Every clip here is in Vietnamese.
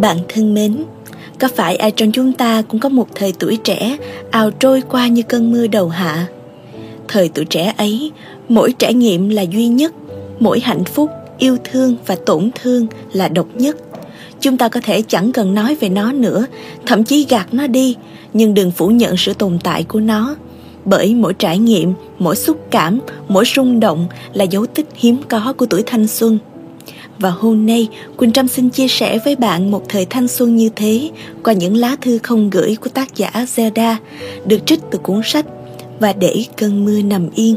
Bạn thân mến, có phải ai trong chúng ta cũng có một thời tuổi trẻ ào trôi qua như cơn mưa đầu hạ? Thời tuổi trẻ ấy, mỗi trải nghiệm là duy nhất, mỗi hạnh phúc, yêu thương và tổn thương là độc nhất. Chúng ta có thể chẳng cần nói về nó nữa, thậm chí gạt nó đi, nhưng đừng phủ nhận sự tồn tại của nó. Bởi mỗi trải nghiệm, mỗi xúc cảm, mỗi rung động là dấu tích hiếm có của tuổi thanh xuân – và hôm nay, Quỳnh Trâm xin chia sẻ với bạn một thời thanh xuân như thế qua những lá thư không gửi của tác giả Zelda được trích từ cuốn sách Và để cơn mưa nằm yên.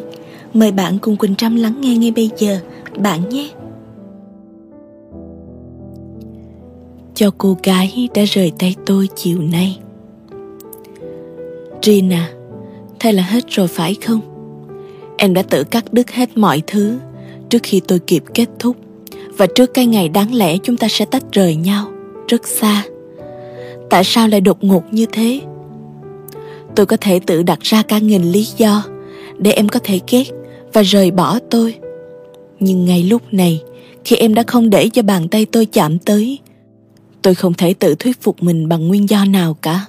Mời bạn cùng Quỳnh Trâm lắng nghe ngay bây giờ, bạn nhé. Cho cô gái đã rời tay tôi chiều nay. Rina, thế là hết rồi phải không? Em đã tự cắt đứt hết mọi thứ trước khi tôi kịp kết thúc và trước cái ngày đáng lẽ chúng ta sẽ tách rời nhau. Rất xa. Tại sao lại đột ngột như thế? Tôi có thể tự đặt ra cả nghìn lý do để em có thể ghét và rời bỏ tôi. Nhưng ngay lúc này, khi em đã không để cho bàn tay tôi chạm tới, tôi không thể tự thuyết phục mình bằng nguyên do nào cả.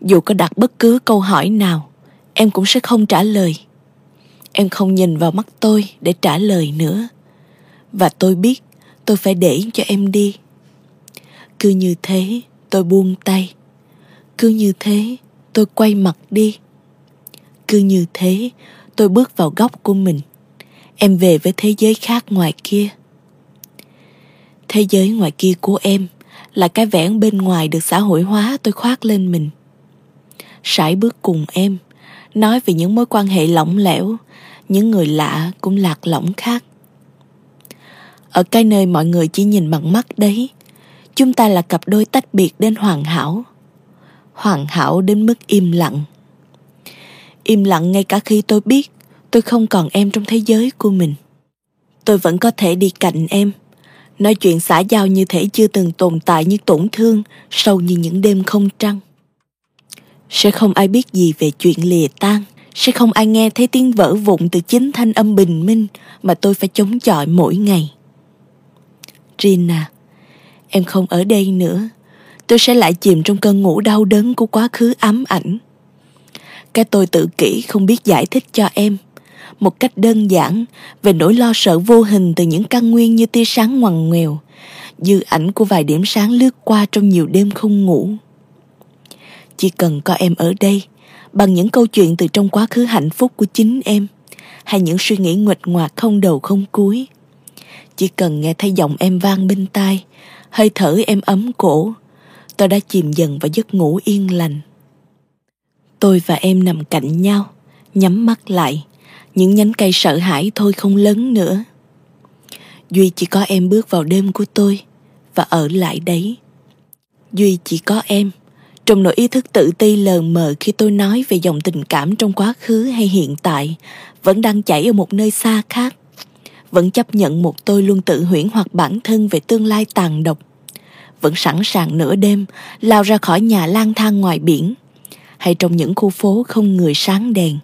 Dù có đặt bất cứ câu hỏi nào, em cũng sẽ không trả lời. Em không nhìn vào mắt tôi để trả lời nữa và tôi biết tôi phải để cho em đi. Cứ như thế tôi buông tay. Cứ như thế tôi quay mặt đi. Cứ như thế tôi bước vào góc của mình. Em về với thế giới khác ngoài kia. Thế giới ngoài kia của em là cái vẻ bên ngoài được xã hội hóa tôi khoác lên mình. Sải bước cùng em, nói về những mối quan hệ lỏng lẻo, những người lạ cũng lạc lõng khác ở cái nơi mọi người chỉ nhìn bằng mắt đấy, chúng ta là cặp đôi tách biệt đến hoàn hảo. Hoàn hảo đến mức im lặng. Im lặng ngay cả khi tôi biết tôi không còn em trong thế giới của mình. Tôi vẫn có thể đi cạnh em, nói chuyện xã giao như thể chưa từng tồn tại như tổn thương sâu như những đêm không trăng. Sẽ không ai biết gì về chuyện lìa tan, sẽ không ai nghe thấy tiếng vỡ vụn từ chính thanh âm bình minh mà tôi phải chống chọi mỗi ngày. Gina. em không ở đây nữa. Tôi sẽ lại chìm trong cơn ngủ đau đớn của quá khứ ám ảnh. Cái tôi tự kỷ không biết giải thích cho em một cách đơn giản về nỗi lo sợ vô hình từ những căn nguyên như tia sáng ngoằn ngoèo, dư ảnh của vài điểm sáng lướt qua trong nhiều đêm không ngủ. Chỉ cần có em ở đây, bằng những câu chuyện từ trong quá khứ hạnh phúc của chính em, hay những suy nghĩ nguệch ngoạc không đầu không cuối, chỉ cần nghe thấy giọng em vang bên tai, hơi thở em ấm cổ, tôi đã chìm dần vào giấc ngủ yên lành. Tôi và em nằm cạnh nhau, nhắm mắt lại, những nhánh cây sợ hãi thôi không lớn nữa. Duy chỉ có em bước vào đêm của tôi và ở lại đấy. Duy chỉ có em, trong nỗi ý thức tự ti lờ mờ khi tôi nói về dòng tình cảm trong quá khứ hay hiện tại vẫn đang chảy ở một nơi xa khác vẫn chấp nhận một tôi luôn tự huyễn hoặc bản thân về tương lai tàn độc. Vẫn sẵn sàng nửa đêm, lao ra khỏi nhà lang thang ngoài biển, hay trong những khu phố không người sáng đèn.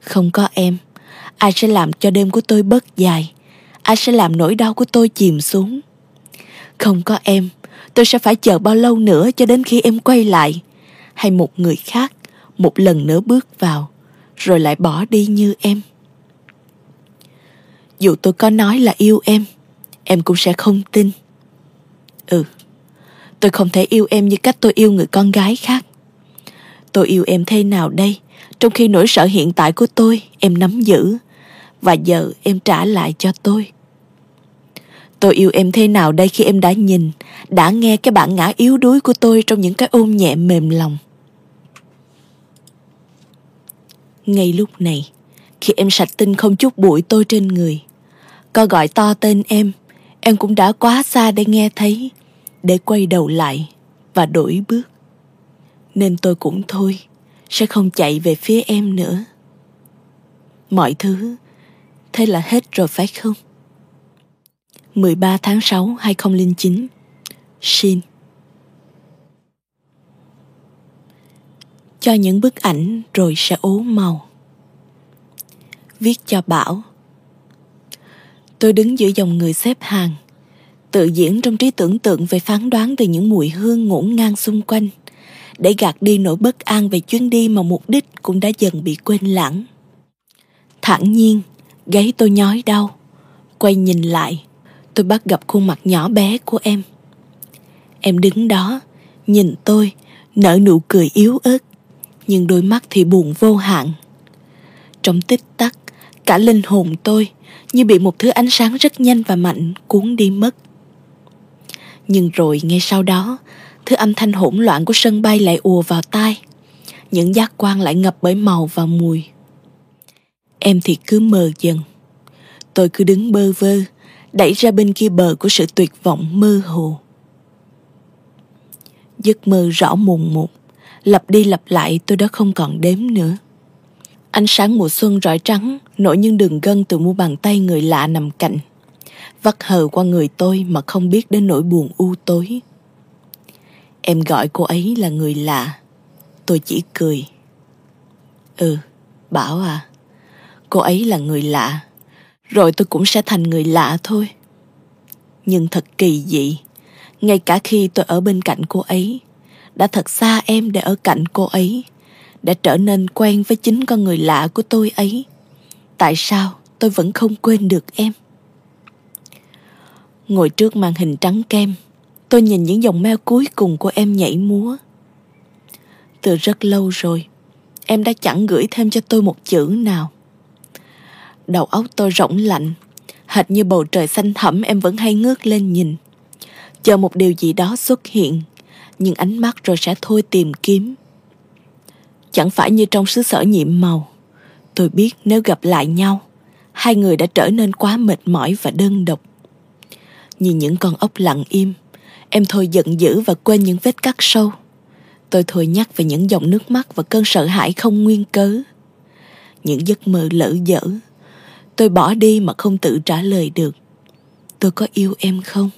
Không có em, ai sẽ làm cho đêm của tôi bớt dài, ai sẽ làm nỗi đau của tôi chìm xuống. Không có em, tôi sẽ phải chờ bao lâu nữa cho đến khi em quay lại, hay một người khác một lần nữa bước vào, rồi lại bỏ đi như em dù tôi có nói là yêu em em cũng sẽ không tin. Ừ tôi không thể yêu em như cách tôi yêu người con gái khác. Tôi yêu em thế nào đây? Trong khi nỗi sợ hiện tại của tôi, em nắm giữ, và giờ em trả lại cho tôi. Tôi yêu em thế nào đây khi em đã nhìn, đã nghe cái bản ngã yếu đuối của tôi trong những cái ôm nhẹ mềm lòng? Ngay lúc này khi em sạch tinh không chút bụi tôi trên người. Có gọi to tên em em cũng đã quá xa để nghe thấy, để quay đầu lại và đổi bước. Nên tôi cũng thôi, sẽ không chạy về phía em nữa. Mọi thứ, thế là hết rồi phải không? 13 tháng 6 2009 Shin Cho những bức ảnh rồi sẽ ố màu. Viết cho Bảo Tôi đứng giữa dòng người xếp hàng, Tự diễn trong trí tưởng tượng về phán đoán từ những mùi hương ngổn ngang xung quanh để gạt đi nỗi bất an về chuyến đi mà mục đích cũng đã dần bị quên lãng. thản nhiên, gáy tôi nhói đau. Quay nhìn lại, tôi bắt gặp khuôn mặt nhỏ bé của em. Em đứng đó, nhìn tôi, nở nụ cười yếu ớt, nhưng đôi mắt thì buồn vô hạn. Trong tích tắc, cả linh hồn tôi như bị một thứ ánh sáng rất nhanh và mạnh cuốn đi mất. Nhưng rồi ngay sau đó, thứ âm thanh hỗn loạn của sân bay lại ùa vào tai. Những giác quan lại ngập bởi màu và mùi. Em thì cứ mờ dần. Tôi cứ đứng bơ vơ, đẩy ra bên kia bờ của sự tuyệt vọng mơ hồ. Giấc mơ rõ mồn một, lặp đi lặp lại tôi đã không còn đếm nữa. Ánh sáng mùa xuân rọi trắng nổi những đường gân từ mu bàn tay người lạ nằm cạnh. Vắt hờ qua người tôi mà không biết đến nỗi buồn u tối. Em gọi cô ấy là người lạ. Tôi chỉ cười. Ừ, Bảo à, cô ấy là người lạ. Rồi tôi cũng sẽ thành người lạ thôi. Nhưng thật kỳ dị, ngay cả khi tôi ở bên cạnh cô ấy, đã thật xa em để ở cạnh cô ấy, đã trở nên quen với chính con người lạ của tôi ấy. Tại sao tôi vẫn không quên được em? Ngồi trước màn hình trắng kem, tôi nhìn những dòng mail cuối cùng của em nhảy múa. Từ rất lâu rồi, em đã chẳng gửi thêm cho tôi một chữ nào. Đầu óc tôi rỗng lạnh, hệt như bầu trời xanh thẳm em vẫn hay ngước lên nhìn. Chờ một điều gì đó xuất hiện, nhưng ánh mắt rồi sẽ thôi tìm kiếm. Chẳng phải như trong xứ sở nhiệm màu, tôi biết nếu gặp lại nhau, hai người đã trở nên quá mệt mỏi và đơn độc. nhìn những con ốc lặng im, em thôi giận dữ và quên những vết cắt sâu. Tôi thôi nhắc về những dòng nước mắt và cơn sợ hãi không nguyên cớ. Những giấc mơ lỡ dở. Tôi bỏ đi mà không tự trả lời được. Tôi có yêu em không?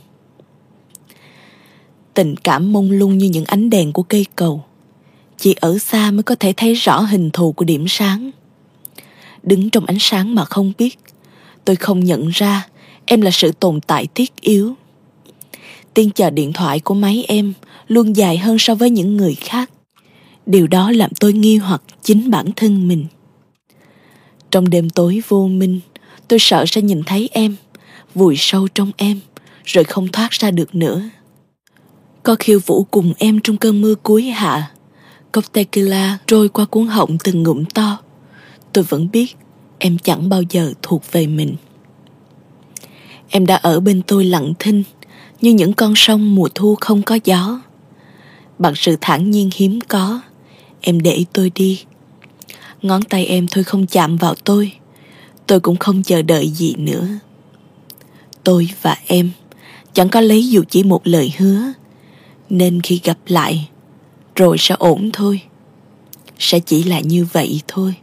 Tình cảm mông lung như những ánh đèn của cây cầu. Chỉ ở xa mới có thể thấy rõ hình thù của điểm sáng. Đứng trong ánh sáng mà không biết, tôi không nhận ra em là sự tồn tại thiết yếu. Tiếng chờ điện thoại của máy em luôn dài hơn so với những người khác. Điều đó làm tôi nghi hoặc chính bản thân mình. Trong đêm tối vô minh, tôi sợ sẽ nhìn thấy em, vùi sâu trong em, rồi không thoát ra được nữa. Có khiêu vũ cùng em trong cơn mưa cuối hạ, cốc tequila trôi qua cuốn họng từng ngụm to. Tôi vẫn biết em chẳng bao giờ thuộc về mình. Em đã ở bên tôi lặng thinh như những con sông mùa thu không có gió. Bằng sự thản nhiên hiếm có, em để tôi đi. Ngón tay em thôi không chạm vào tôi, tôi cũng không chờ đợi gì nữa. Tôi và em chẳng có lấy dù chỉ một lời hứa, nên khi gặp lại, rồi sẽ ổn thôi. Sẽ chỉ là như vậy thôi.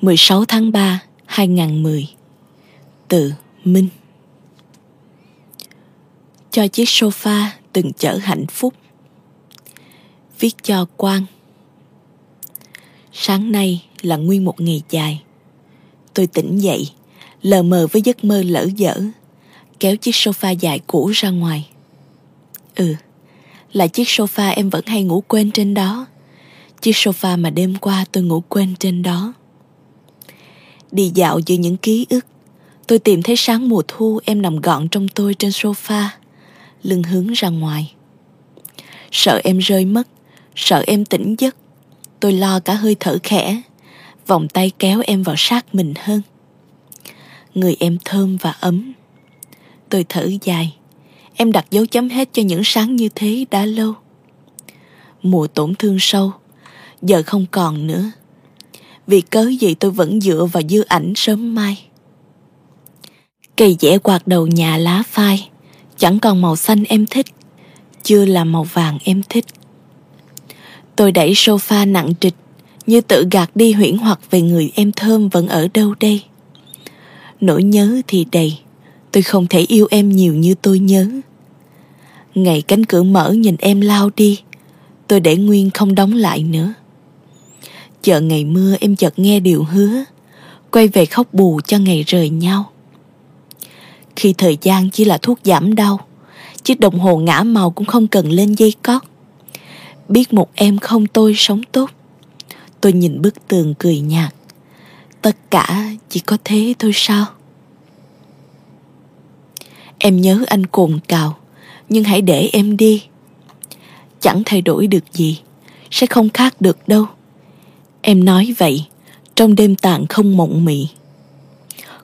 16 tháng 3, 2010 Từ Minh. Cho chiếc sofa từng chở hạnh phúc. Viết cho Quang. Sáng nay là nguyên một ngày dài. Tôi tỉnh dậy Lờ mờ với giấc mơ lỡ dở Kéo chiếc sofa dài cũ ra ngoài. Ừ là chiếc sofa em vẫn hay ngủ quên trên đó Chiếc sofa mà đêm qua tôi ngủ quên trên đó Đi dạo giữa những ký ức Tôi tìm thấy sáng mùa thu em nằm gọn trong tôi trên sofa, lưng hướng ra ngoài. Sợ em rơi mất, sợ em tỉnh giấc. Tôi lo cả hơi thở khẽ, vòng tay kéo em vào sát mình hơn. Người em thơm và ấm. Tôi thở dài, em đặt dấu chấm hết cho những sáng như thế đã lâu. Mùa tổn thương sâu, giờ không còn nữa. Vì cớ gì tôi vẫn dựa vào dư ảnh sớm mai. Cây dẻ quạt đầu nhà lá phai Chẳng còn màu xanh em thích Chưa là màu vàng em thích Tôi đẩy sofa nặng trịch Như tự gạt đi huyễn hoặc về người em thơm vẫn ở đâu đây Nỗi nhớ thì đầy Tôi không thể yêu em nhiều như tôi nhớ Ngày cánh cửa mở nhìn em lao đi. Tôi để nguyên không đóng lại nữa. Chờ ngày mưa, em chợt nghe điều hứa. Quay về khóc bù cho ngày rời nhau. Khi thời gian chỉ là thuốc giảm đau, chiếc đồng hồ ngã màu cũng không cần lên dây cót. Biết một em không tôi sống tốt. Tôi nhìn bức tường cười nhạt. Tất cả chỉ có thế thôi sao? Em nhớ anh cồn cào nhưng hãy để em đi. Chẳng thay đổi được gì, sẽ không khác được đâu. Em nói vậy, trong đêm tàn không mộng mị.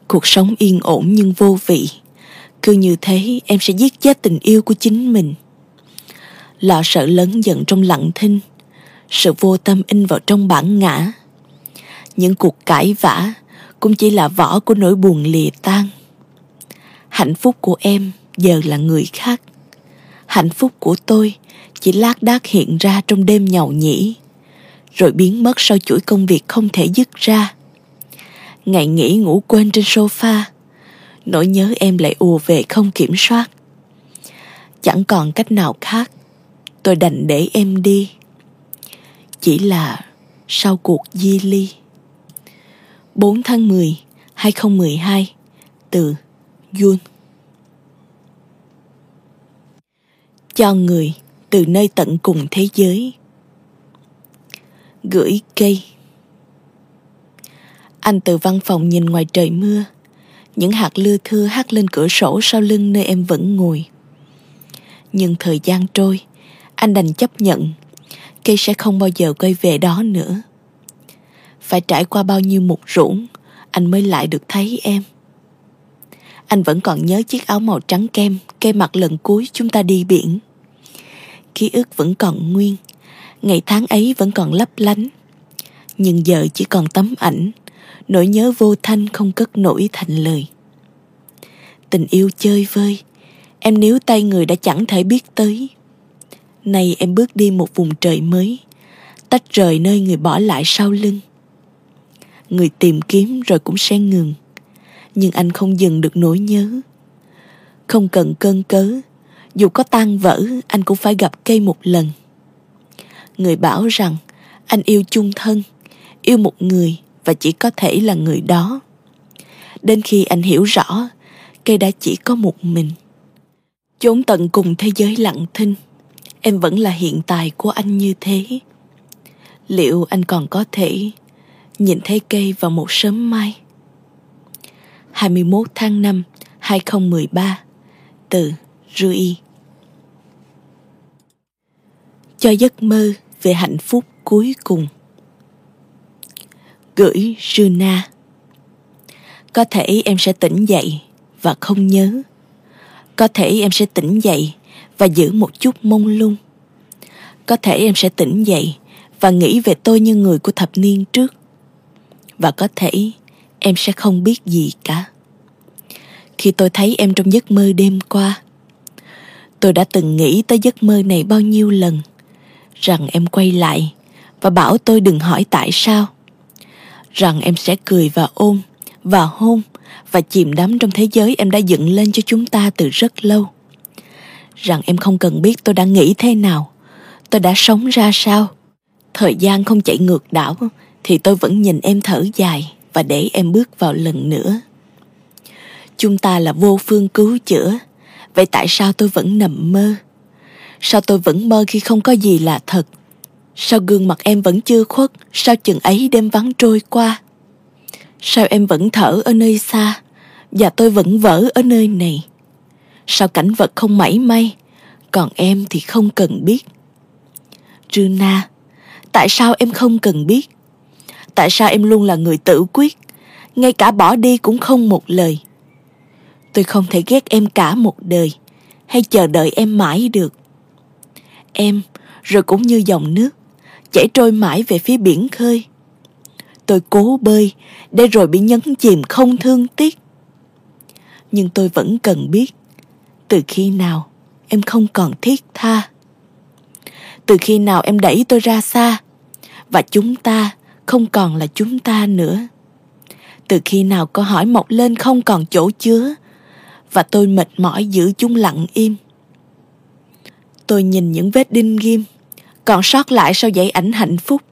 Cuộc sống yên ổn nhưng vô vị. Cứ như thế, em sẽ giết chết tình yêu của chính mình. Lo sợ lớn dần trong lặng thinh, sự vô tâm in vào trong bản ngã. Những cuộc cãi vã cũng chỉ là vỏ của nỗi buồn lìa tan. Hạnh phúc của em giờ là người khác hạnh phúc của tôi chỉ lác đác hiện ra trong đêm nhậu nhĩ, rồi biến mất sau chuỗi công việc không thể dứt ra. Ngày nghỉ ngủ quên trên sofa, nỗi nhớ em lại ùa về không kiểm soát. Chẳng còn cách nào khác, tôi đành để em đi. Chỉ là sau cuộc di ly. 4 tháng 10 2012 từ Yun. Cho người từ nơi tận cùng thế giới. Gửi cây. Anh từ văn phòng nhìn ngoài trời mưa. Những hạt lưa thưa hắt lên cửa sổ sau lưng nơi em vẫn ngồi. Nhưng thời gian trôi, anh đành chấp nhận cây sẽ không bao giờ quay về đó nữa. Phải trải qua bao nhiêu mục ruộng, anh mới lại được thấy em anh vẫn còn nhớ chiếc áo màu trắng kem kê mặt lần cuối chúng ta đi biển. Ký ức vẫn còn nguyên, ngày tháng ấy vẫn còn lấp lánh. Nhưng giờ chỉ còn tấm ảnh, nỗi nhớ vô thanh không cất nổi thành lời. Tình yêu chơi vơi, em níu tay người đã chẳng thể biết tới. Nay em bước đi một vùng trời mới, tách rời nơi người bỏ lại sau lưng. Người tìm kiếm rồi cũng sẽ ngừng nhưng anh không dừng được nỗi nhớ. Không cần cơn cớ, dù có tan vỡ, anh cũng phải gặp cây một lần. Người bảo rằng, anh yêu chung thân, yêu một người và chỉ có thể là người đó. Đến khi anh hiểu rõ, cây đã chỉ có một mình. Chốn tận cùng thế giới lặng thinh, em vẫn là hiện tại của anh như thế. Liệu anh còn có thể nhìn thấy cây vào một sớm mai? 21 tháng 5 2013 từ Rui. Cho giấc mơ về hạnh phúc cuối cùng. Gửi Juna có thể em sẽ tỉnh dậy và không nhớ. Có thể em sẽ tỉnh dậy và giữ một chút mông lung. Có thể em sẽ tỉnh dậy và nghĩ về tôi như người của thập niên trước. Và có thể em sẽ không biết gì cả. Khi tôi thấy em trong giấc mơ đêm qua, tôi đã từng nghĩ tới giấc mơ này bao nhiêu lần, rằng em quay lại và bảo tôi đừng hỏi tại sao, rằng em sẽ cười và ôm và hôn và chìm đắm trong thế giới em đã dựng lên cho chúng ta từ rất lâu. Rằng em không cần biết tôi đã nghĩ thế nào, tôi đã sống ra sao. Thời gian không chạy ngược đảo, thì tôi vẫn nhìn em thở dài và để em bước vào lần nữa. Chúng ta là vô phương cứu chữa. Vậy tại sao tôi vẫn nằm mơ? Sao tôi vẫn mơ khi không có gì là thật? Sao gương mặt em vẫn chưa khuất? Sao chừng ấy đêm vắng trôi qua? Sao em vẫn thở ở nơi xa? Và tôi vẫn vỡ ở nơi này. Sao cảnh vật không mảy may? Còn em thì không cần biết. Runa, tại sao em không cần biết? Tại sao em luôn là người tự quyết, ngay cả bỏ đi cũng không một lời? Tôi không thể ghét em cả một đời, hay chờ đợi em mãi được. Em, rồi cũng như dòng nước, chảy trôi mãi về phía biển khơi. Tôi cố bơi, để rồi bị nhấn chìm không thương tiếc. Nhưng tôi vẫn cần biết, từ khi nào em không còn thiết tha từ khi nào em đẩy tôi ra xa và chúng ta không còn là chúng ta nữa. Từ khi nào câu hỏi mọc lên không còn chỗ chứa và tôi mệt mỏi giữ chúng lặng im. Tôi nhìn những vết đinh ghim còn sót lại sau dãy ảnh hạnh phúc.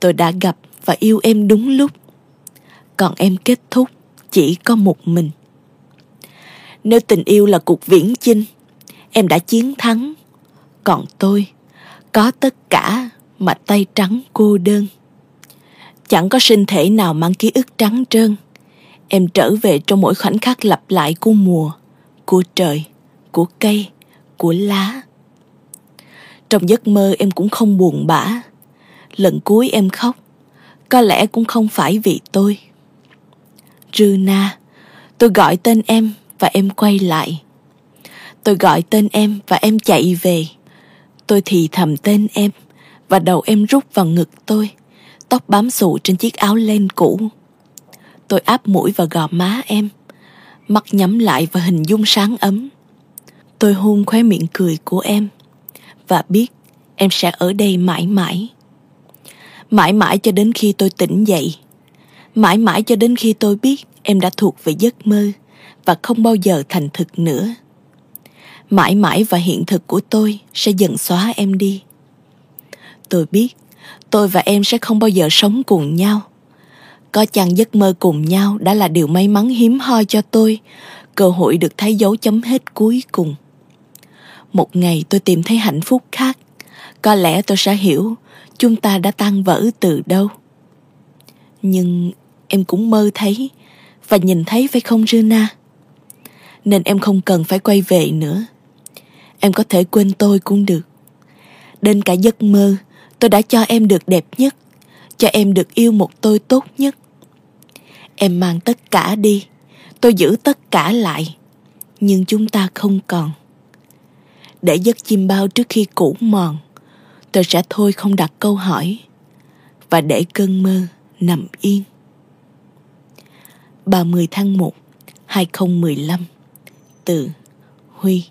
Tôi đã gặp và yêu em đúng lúc. Còn em kết thúc chỉ có một mình. Nếu tình yêu là cuộc viễn chinh, em đã chiến thắng. Còn tôi, có tất cả mà tay trắng cô đơn. Chẳng có sinh thể nào mang ký ức trắng trơn. Em trở về trong mỗi khoảnh khắc lặp lại của mùa, của trời, của cây, của lá. Trong giấc mơ em cũng không buồn bã. Lần cuối em khóc, có lẽ cũng không phải vì tôi. Runa, tôi gọi tên em và em quay lại. Tôi gọi tên em và em chạy về. Tôi thì thầm tên em và đầu em rút vào ngực tôi, tóc bám xù trên chiếc áo len cũ. Tôi áp mũi vào gò má em, mắt nhắm lại và hình dung sáng ấm. Tôi hôn khóe miệng cười của em và biết em sẽ ở đây mãi mãi. Mãi mãi cho đến khi tôi tỉnh dậy. Mãi mãi cho đến khi tôi biết em đã thuộc về giấc mơ và không bao giờ thành thực nữa. Mãi mãi và hiện thực của tôi sẽ dần xóa em đi. Tôi biết tôi và em sẽ không bao giờ sống cùng nhau. Có chăng giấc mơ cùng nhau đã là điều may mắn hiếm hoi cho tôi, cơ hội được thấy dấu chấm hết cuối cùng. Một ngày tôi tìm thấy hạnh phúc khác, có lẽ tôi sẽ hiểu chúng ta đã tan vỡ từ đâu. Nhưng em cũng mơ thấy và nhìn thấy phải không Rina? Nên em không cần phải quay về nữa. Em có thể quên tôi cũng được. Đến cả giấc mơ, tôi đã cho em được đẹp nhất, cho em được yêu một tôi tốt nhất. Em mang tất cả đi, tôi giữ tất cả lại, nhưng chúng ta không còn. Để giấc chim bao trước khi cũ mòn, tôi sẽ thôi không đặt câu hỏi và để cơn mơ nằm yên. 30 tháng 1 2015 từ Huy